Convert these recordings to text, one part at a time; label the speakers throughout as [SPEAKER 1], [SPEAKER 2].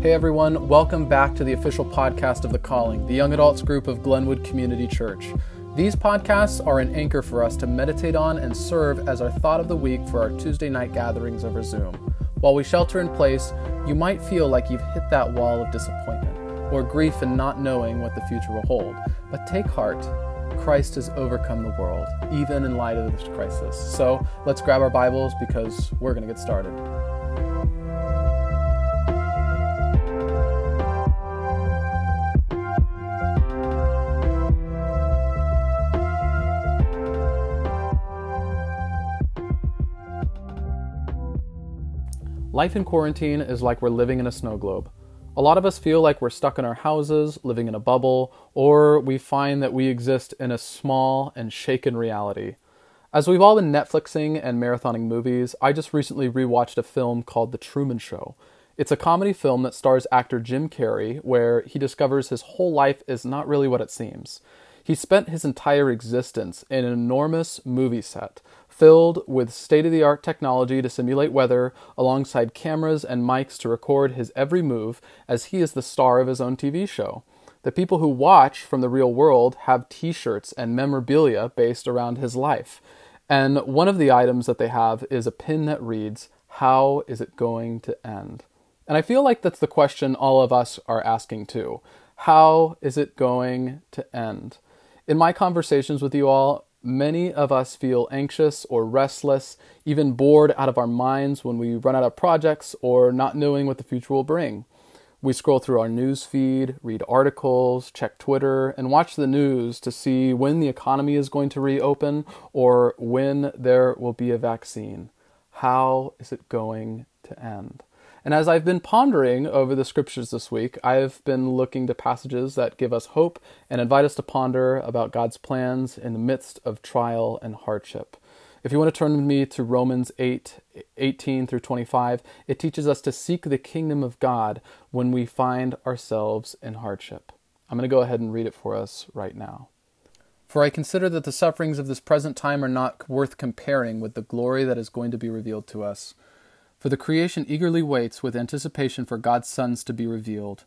[SPEAKER 1] Hey everyone, welcome back to the official podcast of The Calling, the young adults group of Glenwood Community Church. These podcasts are an anchor for us to meditate on and serve as our thought of the week for our Tuesday night gatherings over Zoom. While we shelter in place, you might feel like you've hit that wall of disappointment or grief in not knowing what the future will hold. But take heart. Christ has overcome the world, even in light of this crisis. So let's grab our Bibles because we're going to get started. Life in quarantine is like we're living in a snow globe. A lot of us feel like we're stuck in our houses, living in a bubble, or we find that we exist in a small and shaken reality. As we've all been Netflixing and marathoning movies, I just recently rewatched a film called The Truman Show. It's a comedy film that stars actor Jim Carrey, where he discovers his whole life is not really what it seems. He spent his entire existence in an enormous movie set, filled with state of the art technology to simulate weather, alongside cameras and mics to record his every move, as he is the star of his own TV show. The people who watch from the real world have t shirts and memorabilia based around his life. And one of the items that they have is a pin that reads, How is it going to end? And I feel like that's the question all of us are asking too. How is it going to end? In my conversations with you all, Many of us feel anxious or restless, even bored out of our minds when we run out of projects or not knowing what the future will bring. We scroll through our news feed, read articles, check Twitter, and watch the news to see when the economy is going to reopen or when there will be a vaccine. How is it going to end? And as I've been pondering over the scriptures this week, I've been looking to passages that give us hope and invite us to ponder about God's plans in the midst of trial and hardship. If you want to turn with me to Romans 8, 18 through 25, it teaches us to seek the kingdom of God when we find ourselves in hardship. I'm going to go ahead and read it for us right now. For I consider that the sufferings of this present time are not worth comparing with the glory that is going to be revealed to us. For the creation eagerly waits with anticipation for God's sons to be revealed.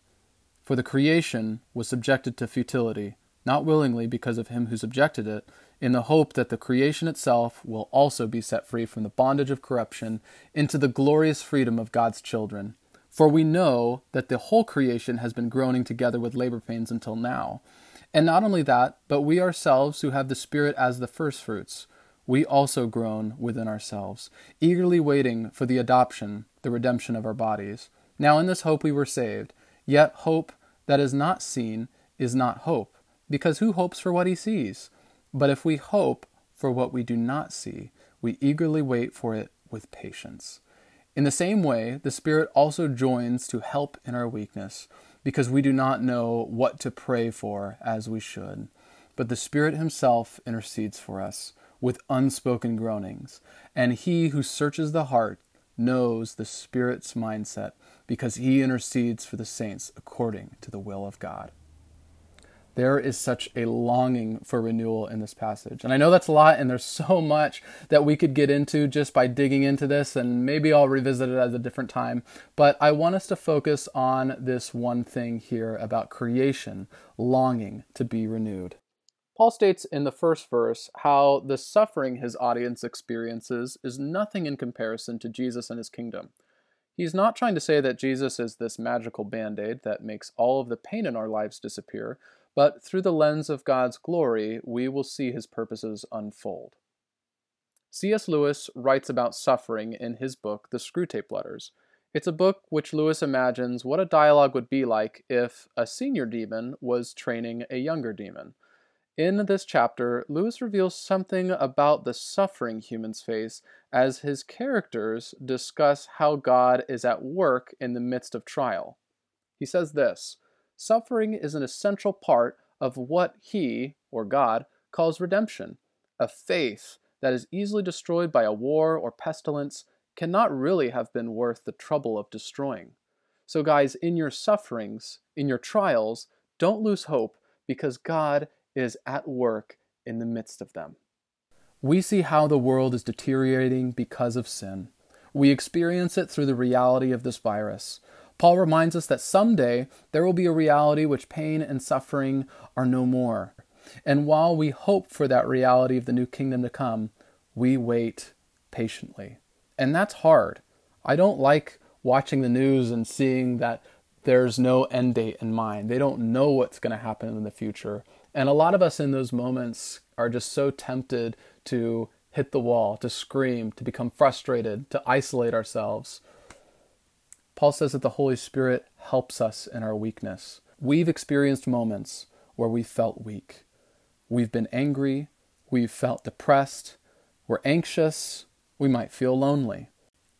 [SPEAKER 1] For the creation was subjected to futility, not willingly because of him who subjected it, in the hope that the creation itself will also be set free from the bondage of corruption into the glorious freedom of God's children. For we know that the whole creation has been groaning together with labor pains until now. And not only that, but we ourselves who have the Spirit as the firstfruits we also groan within ourselves, eagerly waiting for the adoption, the redemption of our bodies. Now in this hope we were saved. Yet hope that is not seen is not hope, because who hopes for what he sees? But if we hope for what we do not see, we eagerly wait for it with patience. In the same way, the Spirit also joins to help in our weakness, because we do not know what to pray for as we should. But the Spirit Himself intercedes for us with unspoken groanings. And he who searches the heart knows the Spirit's mindset because he intercedes for the saints according to the will of God. There is such a longing for renewal in this passage. And I know that's a lot, and there's so much that we could get into just by digging into this, and maybe I'll revisit it at a different time. But I want us to focus on this one thing here about creation longing to be renewed. Paul states in the first verse how the suffering his audience experiences is nothing in comparison to Jesus and his kingdom. He's not trying to say that Jesus is this magical band aid that makes all of the pain in our lives disappear, but through the lens of God's glory, we will see his purposes unfold. C.S. Lewis writes about suffering in his book, The Screwtape Letters. It's a book which Lewis imagines what a dialogue would be like if a senior demon was training a younger demon. In this chapter, Lewis reveals something about the suffering humans face as his characters discuss how God is at work in the midst of trial. He says this Suffering is an essential part of what he, or God, calls redemption. A faith that is easily destroyed by a war or pestilence cannot really have been worth the trouble of destroying. So, guys, in your sufferings, in your trials, don't lose hope because God is at work in the midst of them. We see how the world is deteriorating because of sin. We experience it through the reality of this virus. Paul reminds us that someday there will be a reality which pain and suffering are no more. And while we hope for that reality of the new kingdom to come, we wait patiently. And that's hard. I don't like watching the news and seeing that there's no end date in mind. They don't know what's going to happen in the future. And a lot of us in those moments are just so tempted to hit the wall, to scream, to become frustrated, to isolate ourselves. Paul says that the Holy Spirit helps us in our weakness. We've experienced moments where we felt weak. We've been angry, we've felt depressed, we're anxious, we might feel lonely.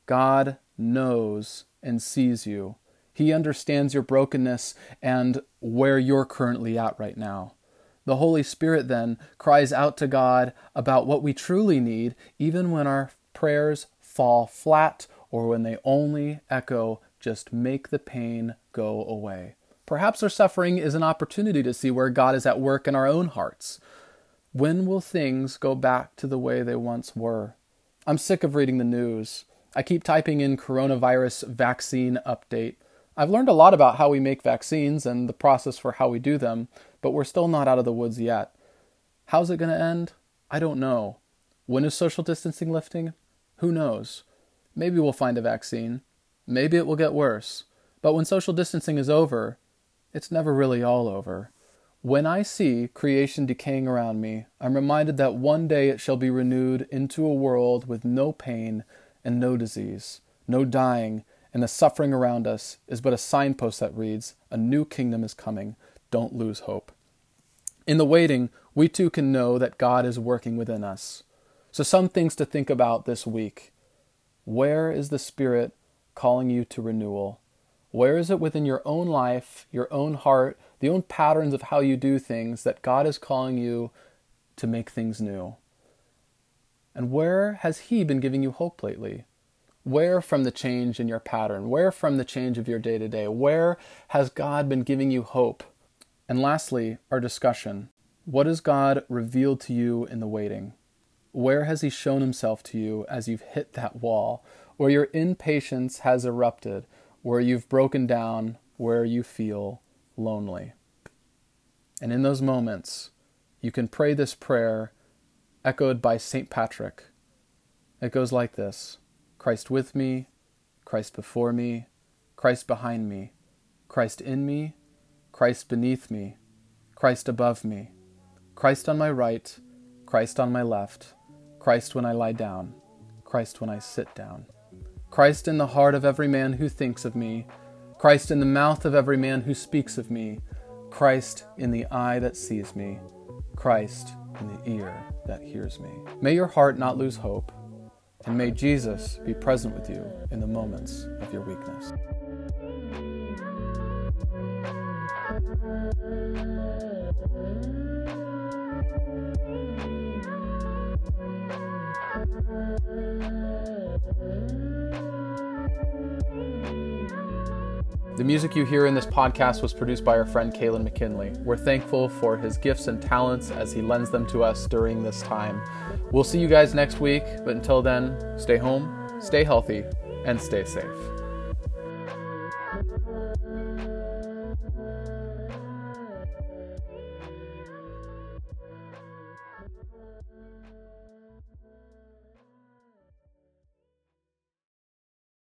[SPEAKER 1] God knows and sees you. He understands your brokenness and where you're currently at right now. The Holy Spirit then cries out to God about what we truly need, even when our prayers fall flat or when they only echo, just make the pain go away. Perhaps our suffering is an opportunity to see where God is at work in our own hearts. When will things go back to the way they once were? I'm sick of reading the news. I keep typing in coronavirus vaccine update. I've learned a lot about how we make vaccines and the process for how we do them, but we're still not out of the woods yet. How's it going to end? I don't know. When is social distancing lifting? Who knows? Maybe we'll find a vaccine. Maybe it will get worse. But when social distancing is over, it's never really all over. When I see creation decaying around me, I'm reminded that one day it shall be renewed into a world with no pain and no disease, no dying, and the suffering around us is but a signpost that reads, A new kingdom is coming. Don't lose hope. In the waiting, we too can know that God is working within us. So, some things to think about this week. Where is the Spirit calling you to renewal? Where is it within your own life, your own heart, the own patterns of how you do things that God is calling you to make things new? And where has He been giving you hope lately? Where from the change in your pattern? Where from the change of your day to day? Where has God been giving you hope? And lastly, our discussion. What has God revealed to you in the waiting? Where has He shown Himself to you as you've hit that wall, where your impatience has erupted, where you've broken down, where you feel lonely? And in those moments, you can pray this prayer echoed by St. Patrick. It goes like this Christ with me, Christ before me, Christ behind me, Christ in me, Christ beneath me, Christ above me, Christ on my right, Christ on my left, Christ when I lie down, Christ when I sit down, Christ in the heart of every man who thinks of me, Christ in the mouth of every man who speaks of me, Christ in the eye that sees me, Christ in the ear that hears me. May your heart not lose hope and may Jesus be present with you in the moments of your weakness. The music you hear in this podcast was produced by our friend Kalen McKinley. We're thankful for his gifts and talents as he lends them to us during this time. We'll see you guys next week, but until then, stay home, stay healthy, and stay safe.